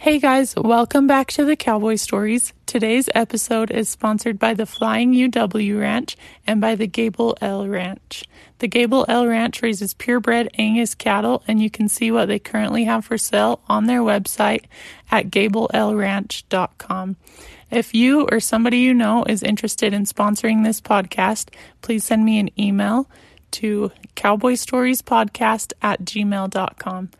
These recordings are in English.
Hey guys, welcome back to the Cowboy Stories. Today's episode is sponsored by the Flying UW Ranch and by the Gable L Ranch. The Gable L Ranch raises purebred Angus cattle, and you can see what they currently have for sale on their website at gablelranch.com. If you or somebody you know is interested in sponsoring this podcast, please send me an email to cowboystoriespodcast at gmail.com.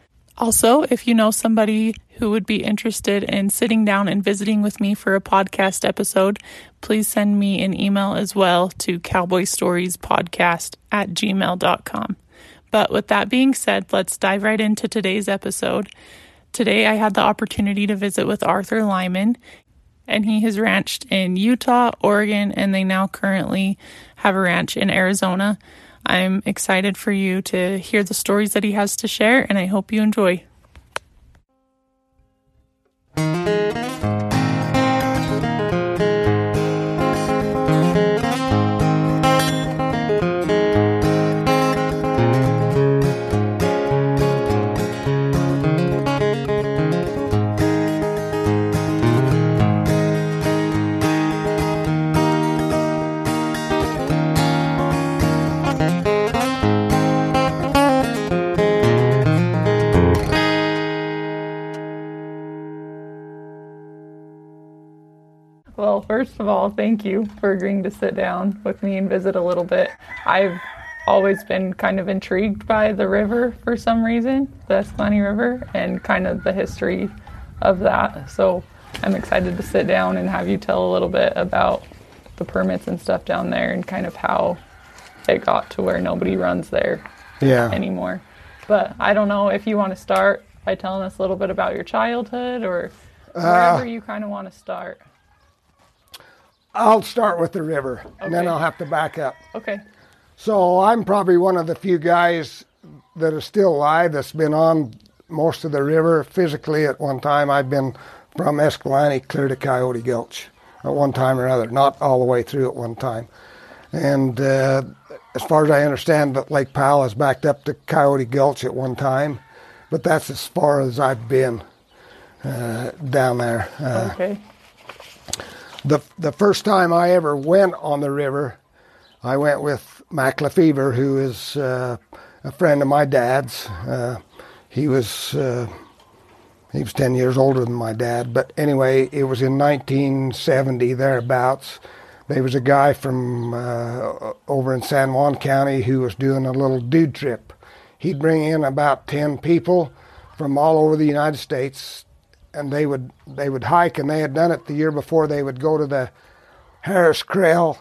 Also, if you know somebody who would be interested in sitting down and visiting with me for a podcast episode, please send me an email as well to cowboystoriespodcast at gmail.com. But with that being said, let's dive right into today's episode. Today, I had the opportunity to visit with Arthur Lyman, and he has ranched in Utah, Oregon, and they now currently have a ranch in Arizona. I'm excited for you to hear the stories that he has to share, and I hope you enjoy. First of all, thank you for agreeing to sit down with me and visit a little bit. I've always been kind of intrigued by the river for some reason, the Escalante River, and kind of the history of that. So I'm excited to sit down and have you tell a little bit about the permits and stuff down there and kind of how it got to where nobody runs there Yeah. anymore. But I don't know if you want to start by telling us a little bit about your childhood or uh, wherever you kind of want to start. I'll start with the river, and then I'll have to back up. Okay. So I'm probably one of the few guys that are still alive that's been on most of the river physically at one time. I've been from Escalante clear to Coyote Gulch at one time or other, not all the way through at one time. And uh, as far as I understand, that Lake Powell is backed up to Coyote Gulch at one time, but that's as far as I've been uh, down there. Uh, Okay. The the first time I ever went on the river, I went with Mac Lefevre, who is uh, a friend of my dad's. Uh, he was uh, he was ten years older than my dad, but anyway, it was in 1970 thereabouts. There was a guy from uh, over in San Juan County who was doing a little dude trip. He'd bring in about ten people from all over the United States and they would they would hike and they had done it the year before. They would go to the Harris Trail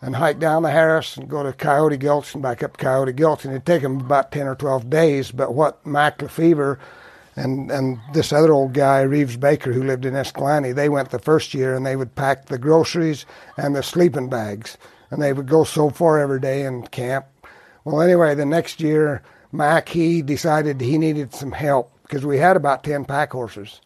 and hike down the Harris and go to Coyote Gulch and back up Coyote Gulch. And it'd take them about 10 or 12 days. But what Mac Lefevre and and this other old guy Reeves Baker who lived in Escalante they went the first year and they would pack the groceries and the sleeping bags. And they would go so far every day and camp. Well anyway the next year Mac he decided he needed some help because we had about 10 pack horses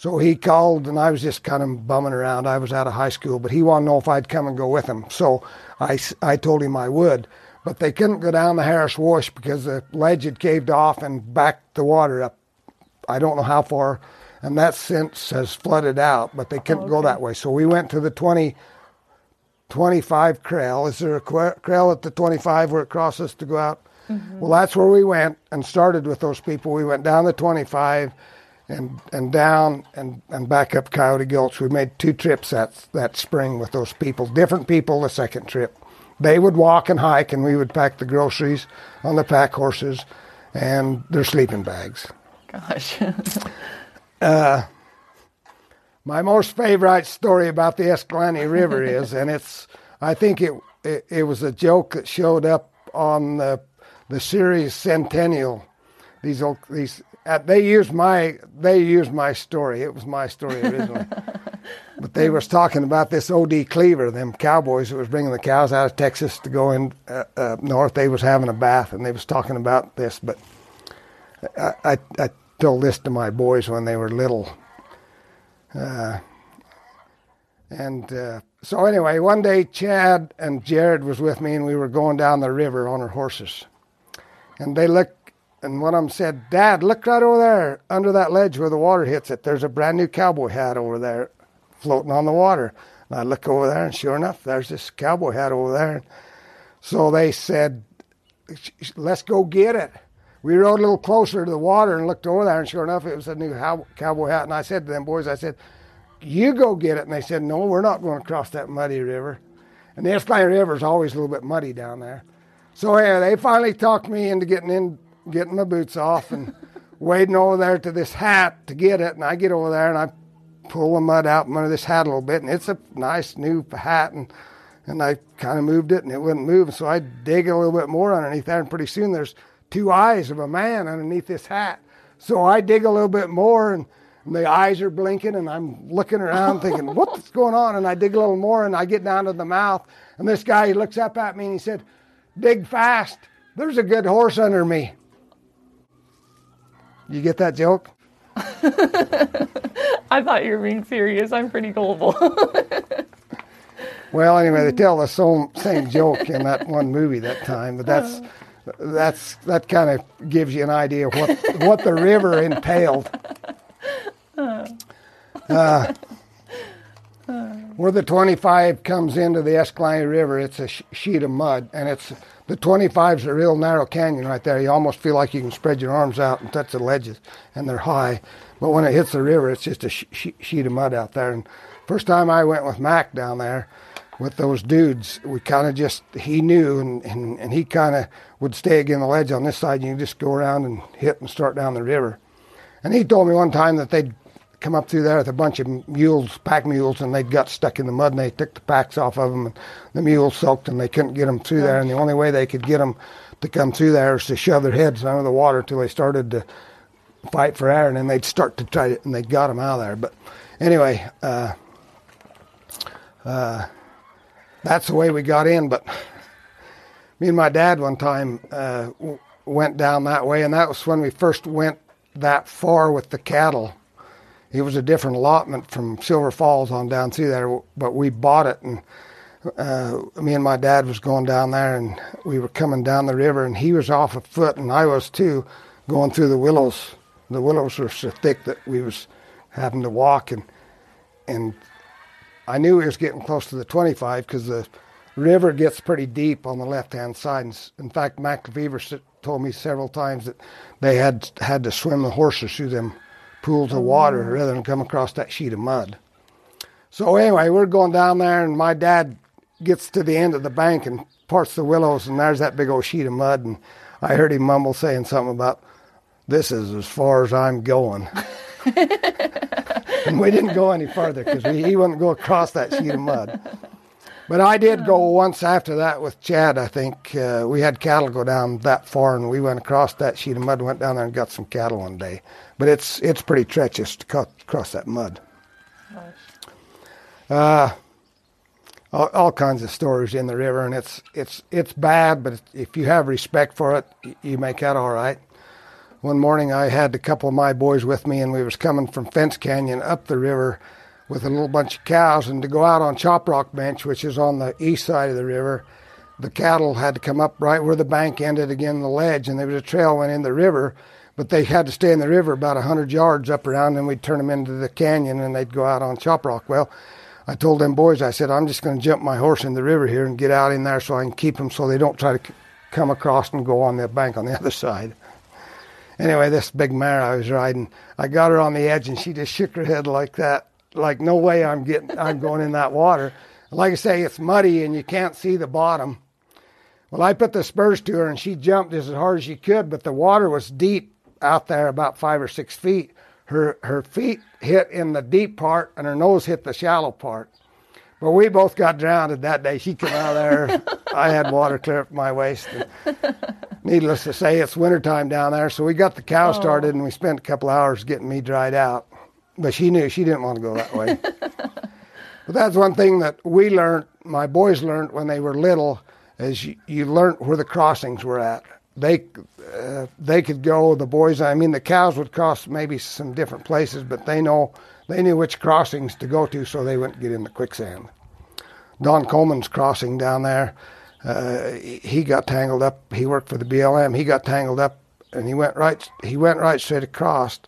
so he called, and I was just kind of bumming around. I was out of high school, but he wanted to know if I'd come and go with him. So I, I told him I would. But they couldn't go down the Harris Wash because the ledge had caved off and backed the water up. I don't know how far, and that since has flooded out, but they couldn't go that way. So we went to the 20, 25 Krell. Is there a Krell at the 25 where it crosses to go out? Mm-hmm. Well, that's where we went and started with those people. We went down the 25 and and down and, and back up Coyote Gulch. We made two trips that that spring with those people, different people. The second trip, they would walk and hike, and we would pack the groceries on the pack horses and their sleeping bags. Gosh. Uh, my most favorite story about the Escalante River is, and it's I think it, it it was a joke that showed up on the the series Centennial. These old, these uh, they used my they used my story. It was my story originally. but they was talking about this O.D. Cleaver, them cowboys that was bringing the cows out of Texas to go in uh, uh, north. They was having a bath, and they was talking about this. But I, I, I told this to my boys when they were little. Uh, and uh, so anyway, one day Chad and Jared was with me, and we were going down the river on our horses. And they looked, and one of them said, "Dad, look right over there under that ledge where the water hits it. There's a brand new cowboy hat over there, floating on the water." And I look over there, and sure enough, there's this cowboy hat over there. So they said, "Let's go get it." We rode a little closer to the water and looked over there, and sure enough, it was a new cowboy hat. And I said to them boys, I said, you go get it. And they said, no, we're not going to cross that muddy river. And the Escalante River is always a little bit muddy down there. So yeah, they finally talked me into getting in, getting my boots off and wading over there to this hat to get it. And I get over there and I pull the mud out from under this hat a little bit. And it's a nice new hat. And, and I kind of moved it and it wouldn't move. So I dig a little bit more underneath there. And pretty soon there's two eyes of a man underneath this hat. So I dig a little bit more and and the eyes are blinking and I'm looking around thinking, what's going on? And I dig a little more and I get down to the mouth. And this guy he looks up at me and he said, Dig fast. There's a good horse under me. You get that joke? I thought you were being serious. I'm pretty gullible. well, anyway, they tell the same, same joke in that one movie that time, but that's that's that kind of gives you an idea of what what the river entailed. Uh, where the 25 comes into the Escalante River, it's a sh- sheet of mud, and it's the 25's a real narrow canyon right there. You almost feel like you can spread your arms out and touch the ledges, and they're high. But when it hits the river, it's just a sh- sh- sheet of mud out there. And first time I went with Mac down there with those dudes, we kind of just he knew, and and, and he kind of would stay against the ledge on this side. You just go around and hit and start down the river. And he told me one time that they'd come up through there with a bunch of mules, pack mules, and they'd got stuck in the mud, and they took the packs off of them, and the mules soaked, and they couldn't get them through there. And the only way they could get them to come through there is to shove their heads under the water until they started to fight for air, and then they'd start to try it, and they got them out of there. But anyway, uh, uh, that's the way we got in. But me and my dad one time uh, went down that way, and that was when we first went that far with the cattle it was a different allotment from Silver Falls on down through there, but we bought it and uh, me and my dad was going down there and we were coming down the river and he was off a foot and I was too going through the willows. The willows were so thick that we was having to walk and and I knew we was getting close to the 25 because the river gets pretty deep on the left hand side. And in fact, Mac Lefevre told me several times that they had had to swim the horses through them pools of oh, water rather than come across that sheet of mud. So anyway, we're going down there, and my dad gets to the end of the bank and parts the willows, and there's that big old sheet of mud. And I heard him mumble saying something about, "This is as far as I'm going." and we didn't go any further because he wouldn't go across that sheet of mud. But I did go once after that with Chad. I think uh, we had cattle go down that far, and we went across that sheet of mud. Went down there and got some cattle one day. But it's it's pretty treacherous to cut, cross that mud. Uh, all, all, kinds of stories in the river, and it's it's it's bad. But if you have respect for it, you make out all right. One morning, I had a couple of my boys with me, and we was coming from Fence Canyon up the river with a little bunch of cows and to go out on Chop Rock Bench, which is on the east side of the river. The cattle had to come up right where the bank ended again the ledge, and there was a trail went in the river, but they had to stay in the river about a hundred yards up around, and we'd turn them into the canyon, and they'd go out on Chop Rock. Well, I told them boys, I said, I'm just going to jump my horse in the river here and get out in there so I can keep them so they don't try to come across and go on the bank on the other side. Anyway, this big mare I was riding, I got her on the edge, and she just shook her head like that like no way I'm getting I'm going in that water. Like I say, it's muddy and you can't see the bottom. Well, I put the spurs to her and she jumped as hard as she could, but the water was deep out there, about five or six feet. Her her feet hit in the deep part and her nose hit the shallow part. But we both got drowned that day. She came out of there. I had water clear up my waist. Needless to say, it's wintertime down there. So we got the cow oh. started and we spent a couple hours getting me dried out but she knew she didn't want to go that way. But that's one thing that we learned, my boys learned when they were little, is you, you learned where the crossings were at. They uh, they could go. The boys, I mean, the cows would cross maybe some different places, but they know they knew which crossings to go to, so they wouldn't get in the quicksand. Don Coleman's crossing down there. Uh, he got tangled up. He worked for the BLM. He got tangled up, and he went right. He went right straight across,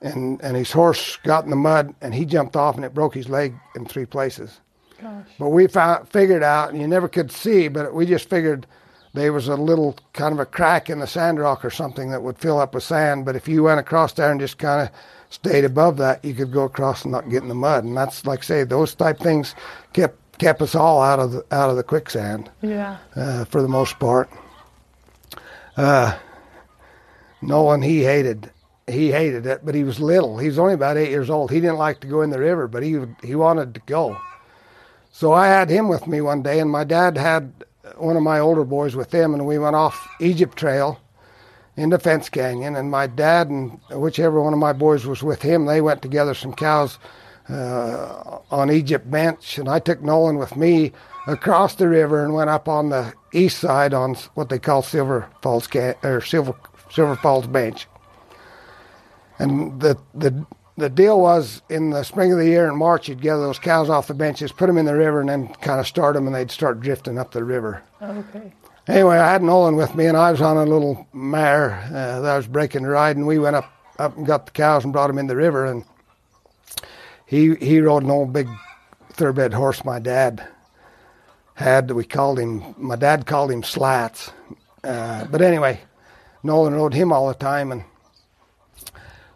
and and his horse got in the mud, and he jumped off, and it broke his leg in three places. Gosh. But we found, figured out, and you never could see, but we just figured there was a little kind of a crack in the sand rock or something that would fill up with sand. But if you went across there and just kind of stayed above that, you could go across and not get in the mud. And that's like I say, those type things kept kept us all out of the, out of the quicksand Yeah. uh, for the most part. Uh, Nolan, he hated he hated it, but he was little. He was only about eight years old. He didn't like to go in the river, but he he wanted to go. So I had him with me one day, and my dad had one of my older boys with him, and we went off Egypt Trail into Fence Canyon. And my dad and whichever one of my boys was with him, they went to gather some cows uh, on Egypt Bench, and I took Nolan with me across the river and went up on the east side on what they call Silver Falls or Silver Silver Falls Bench. And the the the deal was in the spring of the year in March, you'd gather those cows off the benches, put them in the river, and then kind of start them, and they'd start drifting up the river. Okay. Anyway, I had Nolan with me, and I was on a little mare uh, that I was breaking the ride, and we went up up and got the cows and brought them in the river, and he he rode an old big thoroughbred horse my dad had. That we called him. My dad called him Slats, uh, but anyway, Nolan rode him all the time, and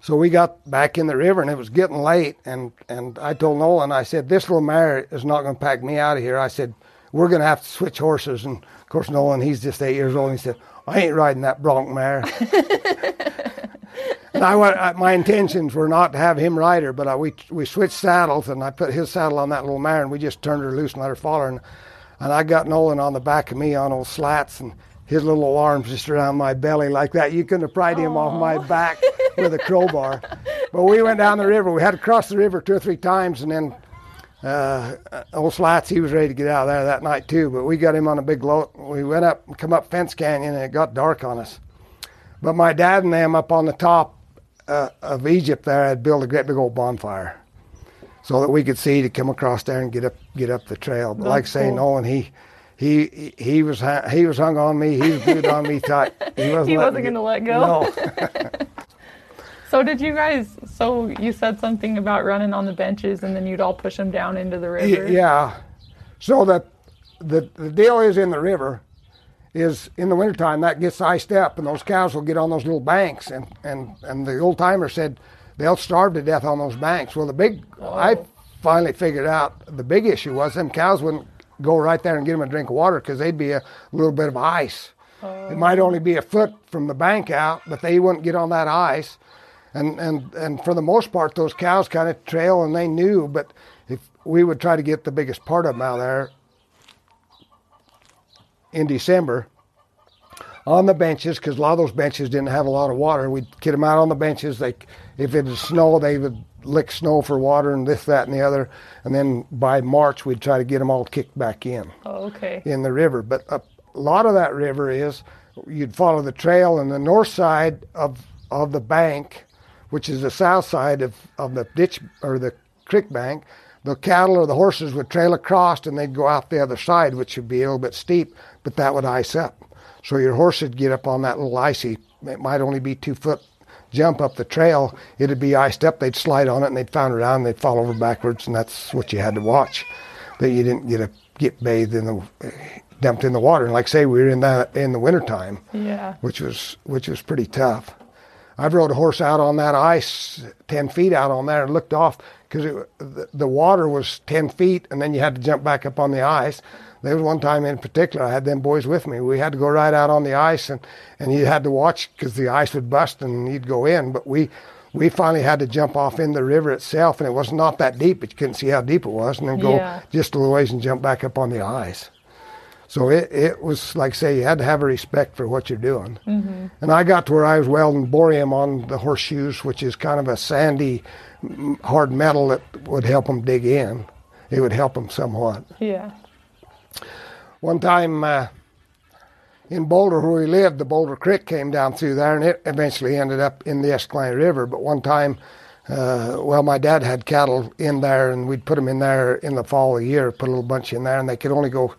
so we got back in the river, and it was getting late, and and I told Nolan, I said, this little mare is not going to pack me out of here. I said, we're going to have to switch horses, and of course Nolan, he's just eight years old, and he said, I ain't riding that bronc mare. And I, wa- I, my intentions were not to have him ride her, but I, we we switched saddles, and I put his saddle on that little mare, and we just turned her loose and let her follow her. And, and I got Nolan on the back of me on old slats, and his little arms just around my belly like that. You couldn't have pried him off my back with a crowbar. But we went down the river. We had to cross the river two or three times, and then uh, old Slats, he was ready to get out of there that night too. But we got him on a big load. We went up, come up Fence Canyon, and it got dark on us. But my dad and them up on the top uh, of Egypt there had built a great big old bonfire, so that we could see to come across there and get up get up the trail. But like That's saying, cool. Nolan, he. He, he was he was hung on me. He was glued on me tight. He wasn't, He wasn't gonna let go? No, So did you guys? So you said something about running on the benches, and then you'd all push them down into the river. Yeah. So that the the deal is in the river is in the wintertime that gets iced up and those cows will get on those little banks and, and, and the old timer said they'll starve to death on those banks. Well the big I finally figured out the big issue was them cows wouldn't go right there and get them a drink of water because they'd be a little bit of ice. It might oh. only be a foot from the bank out, but they wouldn't get on that ice. And and and for the most part, those cows kind of trail, and they knew. But if we would try to get the biggest part of them out there in December on the benches, because a lot of those benches didn't have a lot of water, we'd get them out on the benches. They, if it was snow, they would lick snow for water and this, that, and the other. And then by March, we'd try to get them all kicked back in Oh, okay. in the river. But a lot of that river is you'd follow the trail, and the north side of of the bank, which is the south side of, of the ditch or the creek bank, the cattle or the horses would trail across, and they'd go out the other side, which would be a little bit steep, but that would ice up. So your horse would get up on that little icy. It might only be two foot jump up the trail. It'd be iced up. They'd slide on it, and they'd founder down, and they'd fall over backwards, and that's what you had to watch. That you didn't get a get bathed in the dumped in the water. And like I say, we were in that in the wintertime, Yeah. which was which was pretty tough. I've rode a horse out on that ice, ten feet out on there, and looked off because the, the water was ten feet, and then you had to jump back up on the ice. There was one time in particular, I had them boys with me. We had to go right out on the ice, and and you had to watch because the ice would bust and you'd go in. But we we finally had to jump off in the river itself, and it was not that deep, but you couldn't see how deep it was, and then go Yeah. just a little ways and jump back up on the ice. So it, it was like say you had to have a respect for what you're doing. Mm-hmm. And I got to where I was welding borium on the horseshoes, which is kind of a sandy, hard metal that would help them dig in. it would help them somewhat. Yeah. One time uh, in Boulder, where we lived, the Boulder Creek came down through there, and it eventually ended up in the Escalante River. But one time, uh, well, my dad had cattle in there, and we'd put them in there in the fall of the year, put a little bunch in there, and they could only go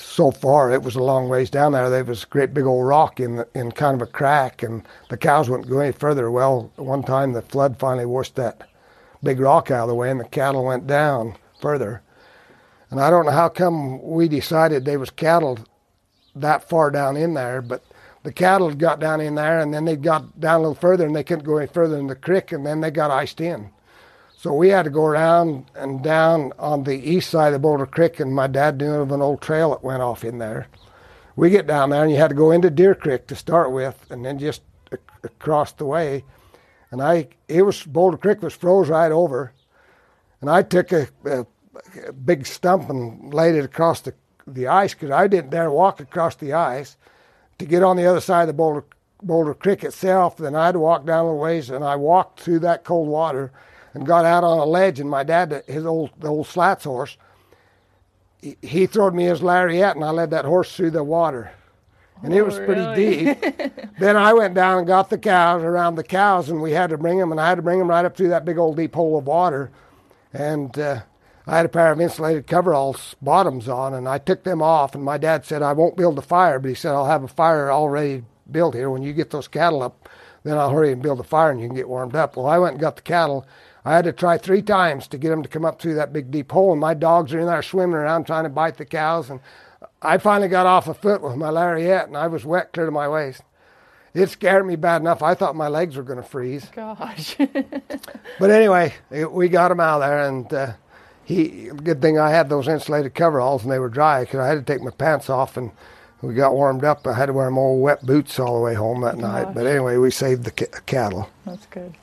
so far. It was a long ways down there. There was a great big old rock in the, in kind of a crack, and the cows wouldn't go any further. Well, one time the flood finally washed that big rock out of the way, and the cattle went down further. And I don't know how come we decided they was cattle that far down in there, but the cattle got down in there, and then they got down a little further, and they couldn't go any further in the creek, and then they got iced in. So we had to go around and down on the east side of Boulder Creek, and my dad knew of an old trail that went off in there. We get down there, and you had to go into Deer Creek to start with, and then just across the way. And I, it was Boulder Creek was froze right over, and I took a, a a big stump and laid it across the, the ice because I didn't dare walk across the ice to get on the other side of the Boulder, Boulder Creek itself. Then I had to walk down a ways, and I walked through that cold water and got out on a ledge. And my dad, his old the old slats horse, he, he throwed me his lariat, and I led that horse through the water. And it was Oh, pretty really? deep. then I went down and got the cows around the cows, and we had to bring them, and I had to bring them right up through that big old deep hole of water. And uh, I had a pair of insulated coveralls bottoms on, and I took them off. And my dad said, I won't build a fire, but he said, I'll have a fire already built here. When you get those cattle up, then I'll hurry and build a fire and you can get warmed up. Well, I went and got the cattle. I had to try three times to get them to come up through that big deep hole, and my dogs are in there swimming around trying to bite the cows. And I finally got off a foot with my lariat, and I was wet clear to my waist. It scared me bad enough. I thought my legs were going to freeze. Gosh. But anyway, it, we got him out of there, and uh, he. Good thing I had those insulated coveralls and they were dry because I had to take my pants off and we got warmed up. I had to wear my old wet boots all the way home that night. But anyway, we saved the ca- cattle. That's good.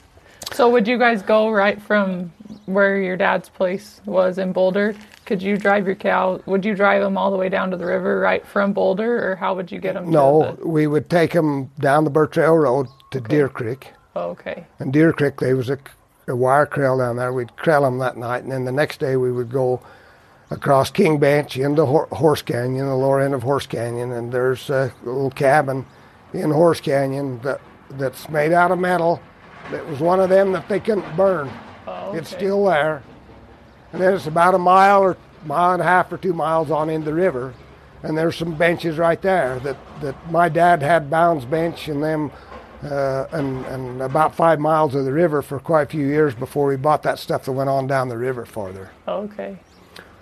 So would you guys go right from where your dad's place was in Boulder? Could you drive your cow? Would you drive them all the way down to the river right from Boulder, or how would you get them? No, the, we would take them down the Burr Trail Road to Deer Creek. oh, okay. And Deer Creek, there was a, a wire trail down there. We'd trail them that night, and then the next day we would go across King Bench into Hor- Horse Canyon, the lower end of Horse Canyon, and there's a little cabin in Horse Canyon that that's made out of metal. That was one of them that they couldn't burn. Oh, It's still there, and then it's about a mile or mile and a half or two miles on in the river, and there's some benches right there that that my dad had Bounds Bench and them uh, and, and about five miles of the river for quite a few years before we bought that stuff that went on down the river farther. Oh, okay.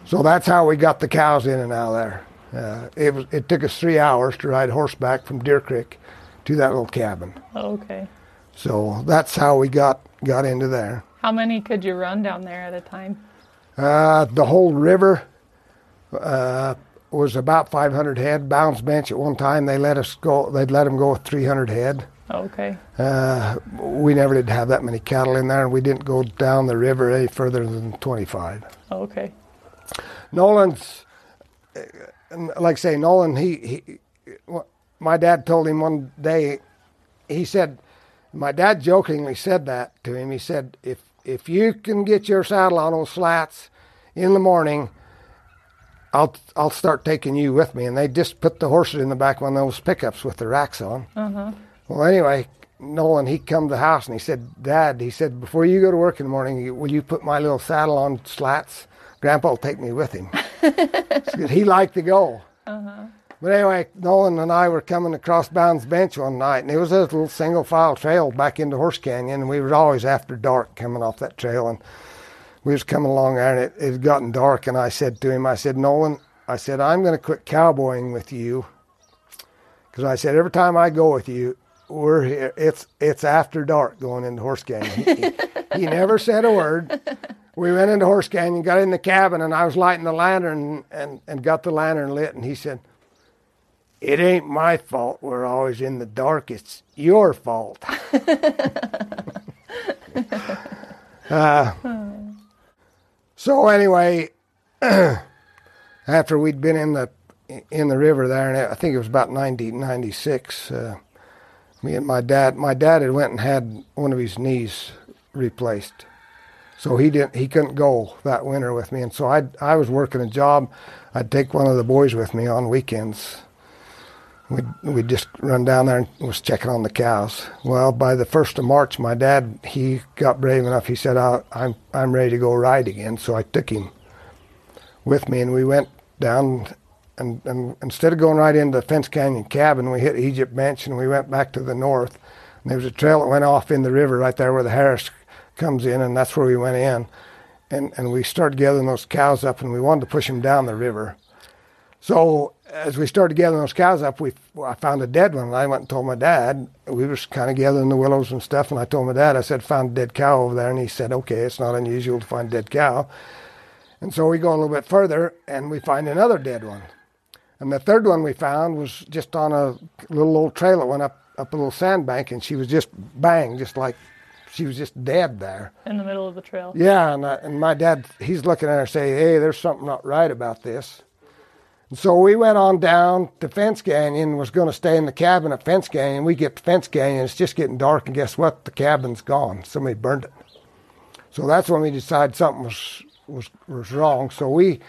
So that's how we got the cows in and out of there. Uh, it, was, it took us three hours to ride horseback from Deer Creek to that little cabin. Oh, okay. So that's how we got, got into there. How many could you run down there at a time? Uh, the whole river uh, was about 500 head. Bounds Bench at one time, they let us go, they'd let them go with 300 head. Okay. Uh, we never did have that many cattle in there, and we didn't go down the river any further than 25. Oh, okay. Nolan's, uh, like I say, Nolan, he, he, my dad told him one day, he said, my dad jokingly said that to him. He said, if, if you can get your saddle on those slats in the morning, I'll, I'll start taking you with me. And they just put the horses in the back of one of those pickups with the racks on. Uh-huh. Well, anyway, Nolan, he come to the house and he said, Dad, he said, before you go to work in the morning, will you put my little saddle on slats? Grandpa will take me with him. he liked to go. But anyway, Nolan and I were coming across Bounds Bench one night, and it was a little single file trail back into Horse Canyon, and we were always after dark coming off that trail, and we was coming along there, and it, it had gotten dark, and I said to him, I said, Nolan, I said, I'm going to quit cowboying with you, because I said, every time I go with you, we're here, it's, it's after dark going into Horse Canyon. He, he, never said a word. We went into Horse Canyon, got in the cabin, and I was lighting the lantern and, and got the lantern lit, and he said, it ain't my fault we're always in the dark. It's your fault. Uh, so anyway, after we'd been in the in the river there, and I think it was about 1996, uh, me and my dad, my dad had went and had one of his knees replaced, So he didn't. He couldn't go that winter with me, and so I I was working a job. I'd take one of the boys with me on weekends. We'd, we'd just run down there and was checking on the cows. Well, by the first of March, my dad he got brave enough. He said, "I- "I'm I'm ready to go ride again." So I took him with me, and we went down. And, and instead of going right into the Fence Canyon cabin, we hit Egypt Bench and we went back to the north. And there was a trail that went off in the river right there where the Harris comes in, and that's where we went in. And and we started gathering those cows up, and we wanted to push them down the river. So as we started gathering those cows up, we I found a dead one, and I went and told my dad. We were kind of gathering the willows and stuff, and I told my dad, I said, found a dead cow over there, and he said, okay, it's not unusual to find a dead cow. And so we go a little bit further, and we find another dead one. And the third one we found was just on a little old trail that went up up a little sandbank, and she was just bang, just like she was just dead there. In the middle of the trail. Yeah, and, I, and my dad, he's looking at her saying, hey, there's something not right about this. And so we went on down to Fence Canyon, was going to stay in the cabin at Fence Canyon. We get to Fence Canyon, it's just getting dark, and guess what? The cabin's gone. Somebody burned it. So that's when we decided something was, was, was wrong. So we,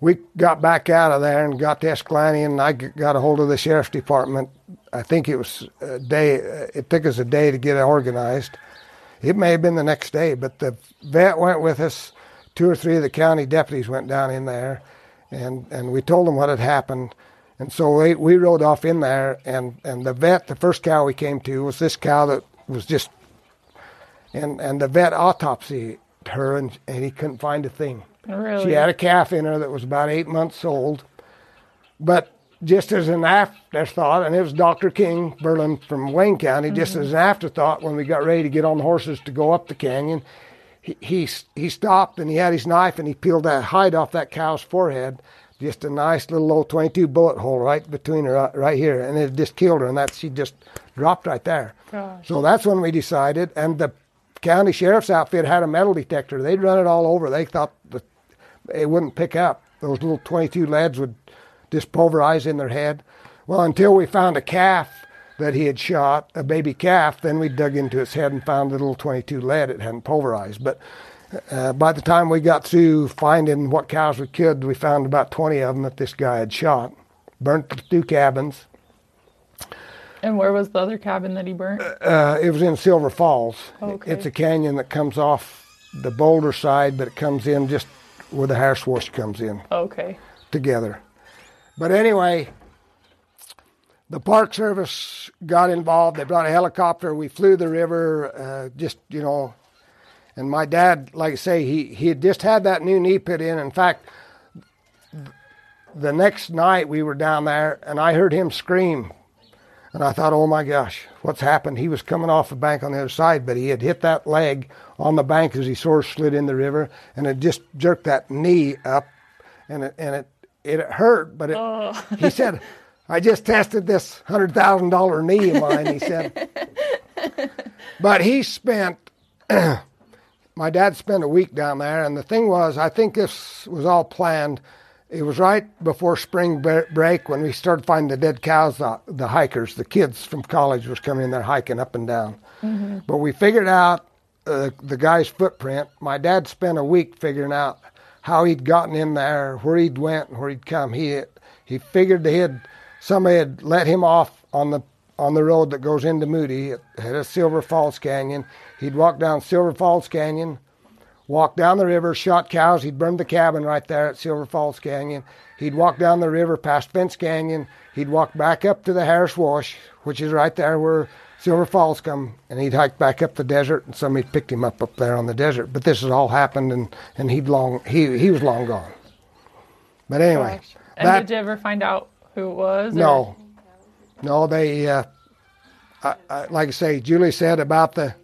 we got back out of there and got to Escalante, and I got a hold of the sheriff's department. I think it was a day, uh, it took us a day to get it organized. It may have been the next day, but the vet went with us. Two or three of the county deputies went down in there, and, and we told them what had happened. And so we, we rode off in there, and, and the vet, the first cow we came to was this cow that was just, and, and the vet autopsied her, and, and he couldn't find a thing. Really? She had a calf in her that was about eight months old. But just as an afterthought, and it was Dr. King, Berlin from Wayne County, just mm-hmm. as an afterthought, when we got ready to get on the horses to go up the canyon, he, he, he stopped and he had his knife and he peeled that hide off that cow's forehead. Just a nice little old 22 bullet hole right between her, uh, right here. And it just killed her, and that she just dropped right there. Gosh. So that's when we decided, and the county sheriff's outfit had a metal detector. They'd run it all over. They thought the it wouldn't pick up. Those little 22 leads would just pulverize in their head. Well, until we found a calf that he had shot, a baby calf, then we dug into its head and found the little 22 lead. It hadn't pulverized. But uh, by the time we got through finding what cows we killed, we found about 20 of them that this guy had shot. Burnt the two cabins. And where was the other cabin that he burnt? Uh, it was in Silver Falls. Okay. It's a canyon that comes off the Boulder side, but it comes in just where the Harris Wash comes in. Okay. together. But anyway, the Park Service got involved. They brought a helicopter. We flew the river, uh, just, you know. And my dad, like I say, he, he had just had that new knee put in. In fact, the next night we were down there and I heard him scream. And I thought, oh my gosh, what's happened? He was coming off the bank on the other side, but he had hit that leg on the bank as he sort of slid in the river and it just jerked that knee up and it, and it, it hurt, but it, he said, I just tested this hundred thousand dollar knee of mine. He said, but he spent. my dad spent a week down there, and the thing was, I think this was all planned. It was right before spring break when we started finding the dead cows. The, the hikers, the kids from college, was coming in there hiking up and down. But we figured out uh, the guy's footprint. My dad spent a week figuring out how he'd gotten in there, where he'd went, and where he'd come. He he figured they had somebody had let him off on the on the road that goes into Moody. It had a Silver Falls Canyon. He'd walk down Silver Falls Canyon, walk down the river, shot cows. He'd burned the cabin right there at Silver Falls Canyon. He'd walk down the river past Fence Canyon. He'd walk back up to the Harris Wash, which is right there where Silver Falls come, and he'd hike back up the desert, and somebody picked him up up there on the desert. But this has all happened, and, and he'd long he he was long gone. But anyway, Gosh. And that did you ever find out who it was? or- no, no, they uh, I, I, like I say, Julie said about the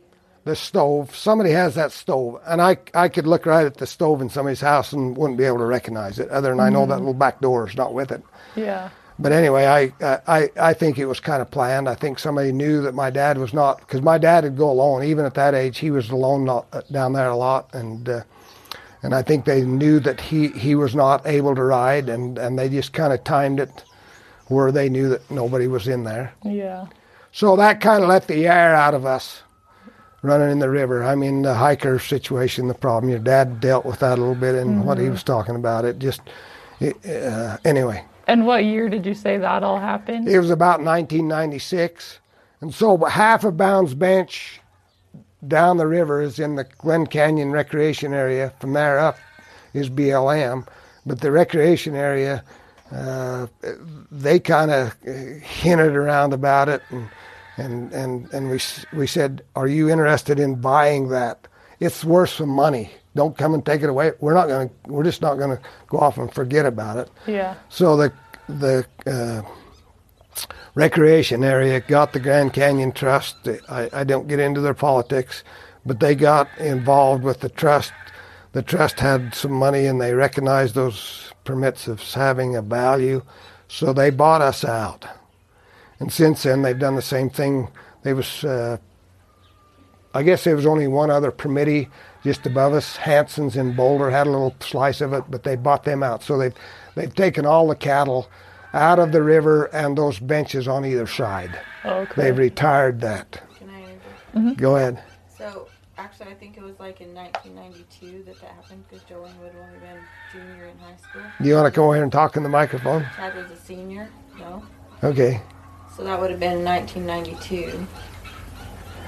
the stove. Somebody has that stove, and I I could look right at the stove in somebody's house and wouldn't be able to recognize it. Other than I know that little back door is not with it. Yeah. But anyway, I, I, I think it was kind of planned. I think somebody knew that my dad was not, because my dad would go alone. Even at that age, he was alone not, uh, down there a lot. And uh, and I think they knew that he, he was not able to ride, and, and they just kind of timed it where they knew that nobody was in there. Yeah. So that kind of let the air out of us running in the river. I mean, the hiker situation, the problem. Your dad dealt with that a little bit in what he was talking about. It just, it, uh, anyway. And what year did you say that all happened? It was about 1996. And so half of Bounds Bench down the river is in the Glen Canyon Recreation Area. From there up is BLM. But the recreation area, uh, they kind of hinted around about it. And, and, and, and we, we said, Are you interested in buying that? It's worth some money. Don't come and take it away. We're not going we're just not going to go off and forget about it. Yeah. So the, the, uh, recreation area got the Grand Canyon Trust. I, I don't get into their politics, but they got involved with the trust. The trust had some money and they recognized those permits as having a value, so they bought us out. And since then, they've done the same thing. There was, uh, I guess, there was only one other permittee just above us. Hanson's in Boulder had a little slice of it, but they bought them out. So they've they've taken all the cattle out of the river and those benches on either side. Okay. They've retired that. Can I interject? Go ahead. So, actually, I think it was like in 1992 that that happened because Joanne would have only been junior in high school. Do you want to go ahead and talk in the microphone? Chad was a senior. No. Okay. So that would have been 1992.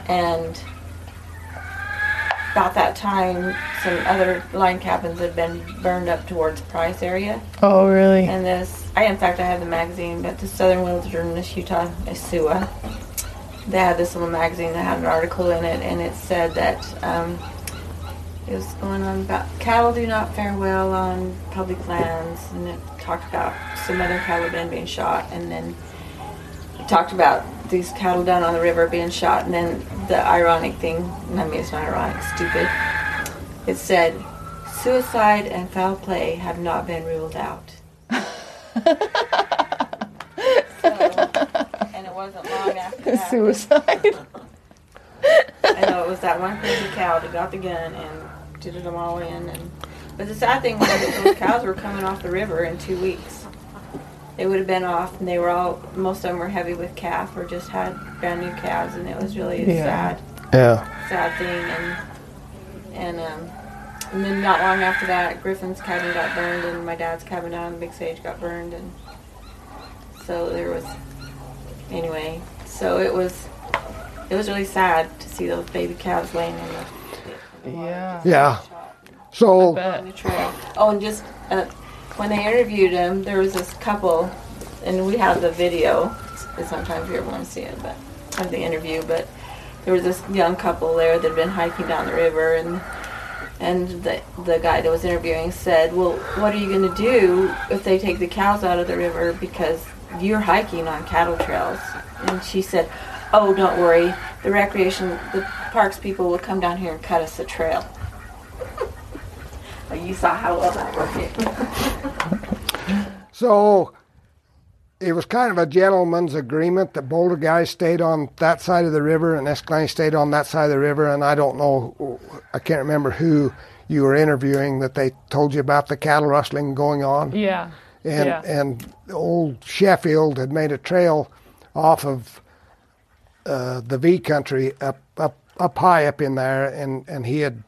And about that time, some other line cabins had been burned up towards Price area. Oh, really? And this, I in fact, I have the magazine, but the Southern Wilderness Journalist Utah SUWA, they had this little magazine that had an article in it, and it said that um, it was going on about cattle do not fare well on public lands, and it talked about some other cattle then being shot, and then it talked about these cattle down on the river being shot, and then the ironic thing, I mean, it's not ironic, stupid. It said, suicide and foul play have not been ruled out. after that. Suicide. I know it was that one crazy cow that got the gun and did it them all in. And but the sad thing was that those cows were coming off the river in two weeks. They would have been off, and they were all most of them were heavy with calf or just had brand new calves, and it was really a Yeah. sad, Yeah. sad thing. And and um, and then not long after that, Griffin's cabin got burned, and my dad's cabin down in Big Sage got burned, and so there was anyway. So it was it was really sad to see those baby calves laying in the Yeah. Yeah. So Bet. on the trail. Oh, and just uh, when they interviewed him, there was this couple, and we have the video. It's not time if you ever want to see it, but of the interview. But there was this young couple there that had been hiking down the river, and and the the guy that was interviewing said, "Well, what are you going to do if they take the cows out of the river because you're hiking on cattle trails?" And she said, "Oh, don't worry. The recreation, the parks people will come down here and cut us a trail." But you saw how well that worked. So it was kind of a gentleman's agreement. The Boulder guys stayed on that side of the river, and Escalante stayed on that side of the river. And I don't know, I can't remember who you were interviewing that they told you about the cattle rustling going on. Yeah. And yeah. and old Sheffield had made a trail off of uh, the V country up up up high up in there, and and he had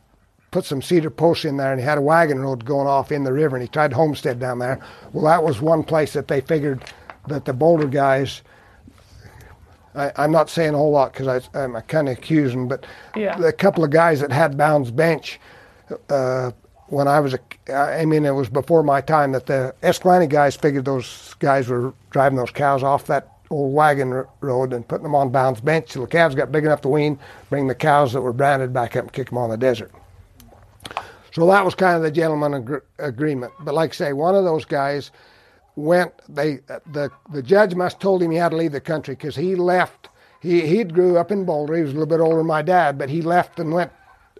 put some cedar posts in there, and he had a wagon road going off in the river, and he tried to homestead down there. Well, that was one place that they figured that the Boulder guys. I, I'm not saying a whole lot because I'm kind of accusing, but Yeah. the couple of guys that had Bounds Bench uh, when I was a, I mean, it was before my time that the Escalante guys figured those guys were driving those cows off that old wagon road and putting them on Bounds Bench till the calves got big enough to wean, bring the cows that were branded back up and kick them on the desert. So that was kind of the gentleman agr- agreement. But like I say, one of those guys went. They the the judge must told him he had to leave the country because he left. He he grew up in Boulder. He was a little bit older than my dad, but he left and went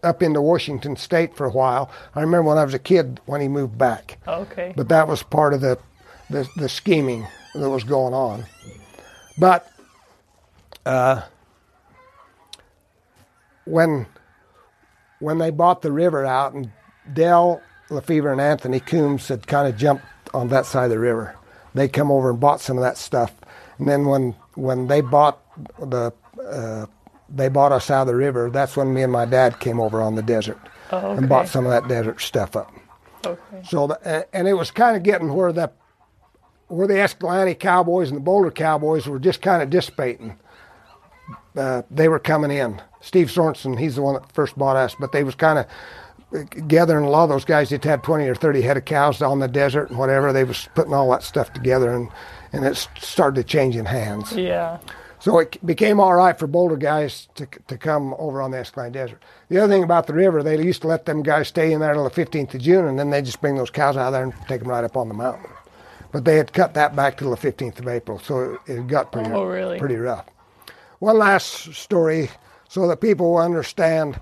up into Washington State for a while. I remember when I was a kid when he moved back. Okay. But that was part of the the, the scheming that was going on. But uh, when when they bought the river out, and Dell Lefevre and Anthony Coombs had kind of jumped on that side of the river. They come over and bought some of that stuff, and then when when they bought the uh, they bought us out of the river. That's when me and my dad came over on the desert Oh, and bought some of that desert stuff up. Okay. So, the, and it was kind of getting where the where the Escalante Cowboys and the Boulder Cowboys were just kind of dissipating. Uh, they were coming in. Steve Sorensen, he's the one that first bought us, but they was kind of gathering a lot of those guys that had 20 or 30 head of cows on the desert and whatever. They was putting all that stuff together, and and it started changing hands. Yeah. So it became all right for Boulder guys to, to come over on the Escalante Desert. The other thing about the river, they used to let them guys stay in there till the 15th of June, and then they just bring those cows out of there and take them right up on the mountain. But they had cut that back till the 15th of April, so it got pretty, Oh, really? pretty rough. One last story so that people will understand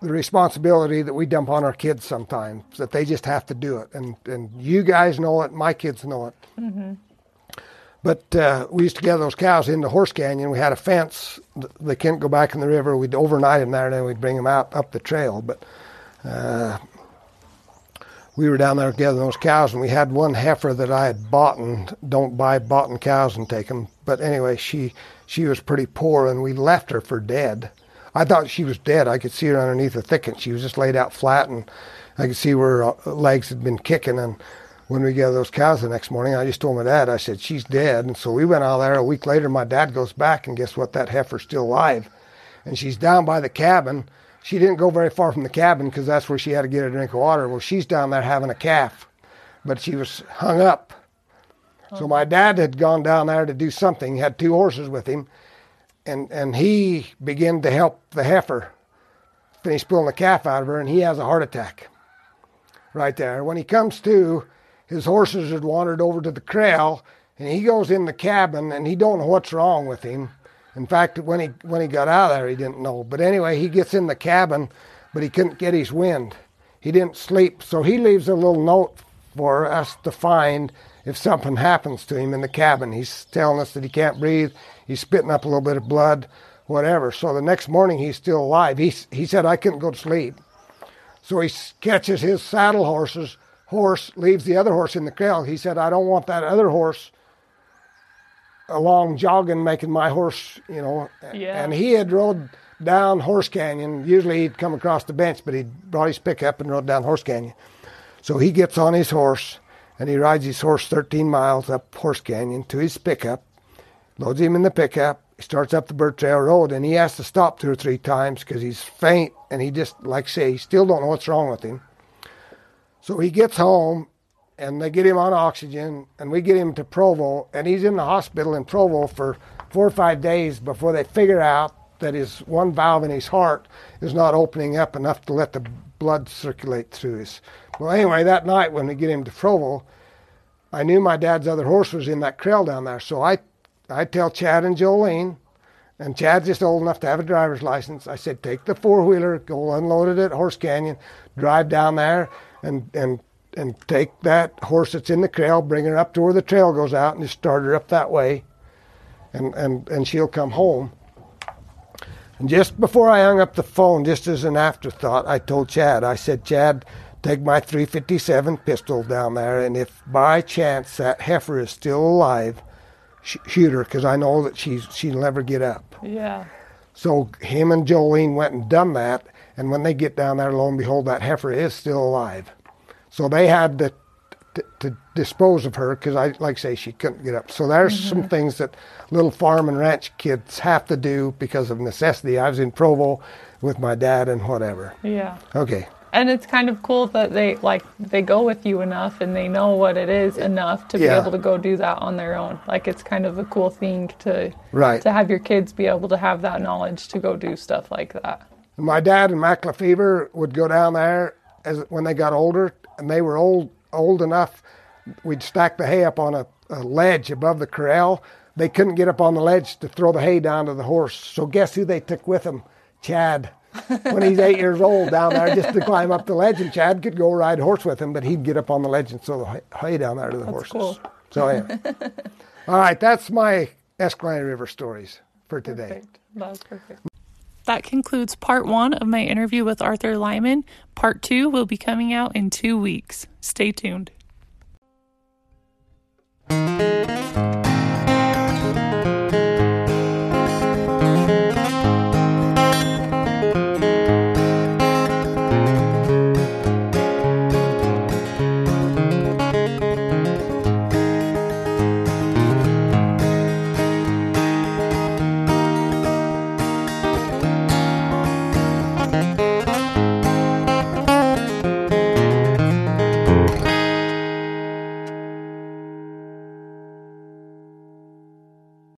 the responsibility that we dump on our kids sometimes, that they just have to do it. And, and you guys know it, my kids know it. But uh, we used to gather those cows into Horse Canyon. We had a fence. They couldn't go back in the river. We'd overnight them there, and then we'd bring them out up the trail. But uh, we were down there gathering those cows, and we had one heifer that I had bought and don't buy bought cows and take them. But anyway, she she was pretty poor, and we left her for dead. I thought she was dead. I could see her underneath the thicket. She was just laid out flat, and I could see where her uh, legs had been kicking. And when we gathered those cows the next morning, I just told my dad, I said, she's dead. And so we went out there. A week later, my dad goes back, and guess what? That heifer's still alive. And she's down by the cabin. She didn't go very far from the cabin because that's where she had to get a drink of water. Well, she's down there having a calf, but she was hung up. So my dad had gone down there to do something. He had two horses with him, and and he began to help the heifer finish pulling the calf out of her, and he has a heart attack right there. When he comes to, his horses had wandered over to the corral, and he goes in the cabin, and he don't know what's wrong with him. In fact, when he when he got out of there, he didn't know. But anyway, he gets in the cabin, but he couldn't get his wind. He didn't sleep, so he leaves a little note for us to find if something happens to him in the cabin. He's telling us that he can't breathe. He's spitting up a little bit of blood, whatever. So the next morning, he's still alive. He he said I couldn't go to sleep. So he catches his saddle horses horse, leaves the other horse in the corral. He said, I don't want that other horse along jogging, making my horse, you know. Yeah. And he had rode down Horse Canyon. Usually he'd come across the bench, but he brought his pickup and rode down Horse Canyon. So he gets on his horse and he rides his horse 13 miles up Horse Canyon to his pickup, loads him in the pickup. He starts up the Burr Trail Road and he has to stop two or three times because he's faint and he just, like I say, he still don't know what's wrong with him. So he gets home and they get him on oxygen and we get him to Provo and he's in the hospital in Provo for four or five days before they figure out that his one valve in his heart is not opening up enough to let the blood circulate through his. Well, anyway, that night when we get him to Provo, I knew my dad's other horse was in that trail down there. So I, I tell Chad and Jolene, and Chad's just old enough to have a driver's license. I said, take the four wheeler, go unload it at Horse Canyon, drive down there, and and and take that horse that's in the trail, bring her up to where the trail goes out, and just start her up that way, and and and she'll come home. And just before I hung up the phone, just as an afterthought, I told Chad, I said, Chad, take my 357 pistol down there, and if by chance that heifer is still alive, sh- shoot her, because I know that she's she'll never get up. Yeah. So him and Jolene went and done that, and when they get down there, lo and behold, that heifer is still alive. So they had to to, to dispose of her because I like I say she couldn't get up. So there's some mm-hmm. things that little farm and ranch kids have to do because of necessity. I was in Provo with my dad and whatever. Yeah. Okay. And it's kind of cool that they like they go with you enough and they know what it is enough to be able to go do that on their own. Like it's kind of a cool thing to Right. to have your kids be able to have that knowledge to go do stuff like that. My dad and Mac Lefevre would go down there as when they got older, and they were old old enough. We'd stack the hay up on a, a ledge above the corral. They couldn't get up on the ledge to throw the hay down to the horse. So guess who they took with them? Chad. when he's eight years old down there just to climb up the ledge, and Chad could go ride horse with him, but he'd get up on the ledge and throw the hay- down there to the horses. cool. So yeah. All right, that's my Escalante River stories for today. Perfect. That's perfect. That concludes part one of my interview with Arthur Lyman. Part two will be coming out in two weeks. Stay tuned.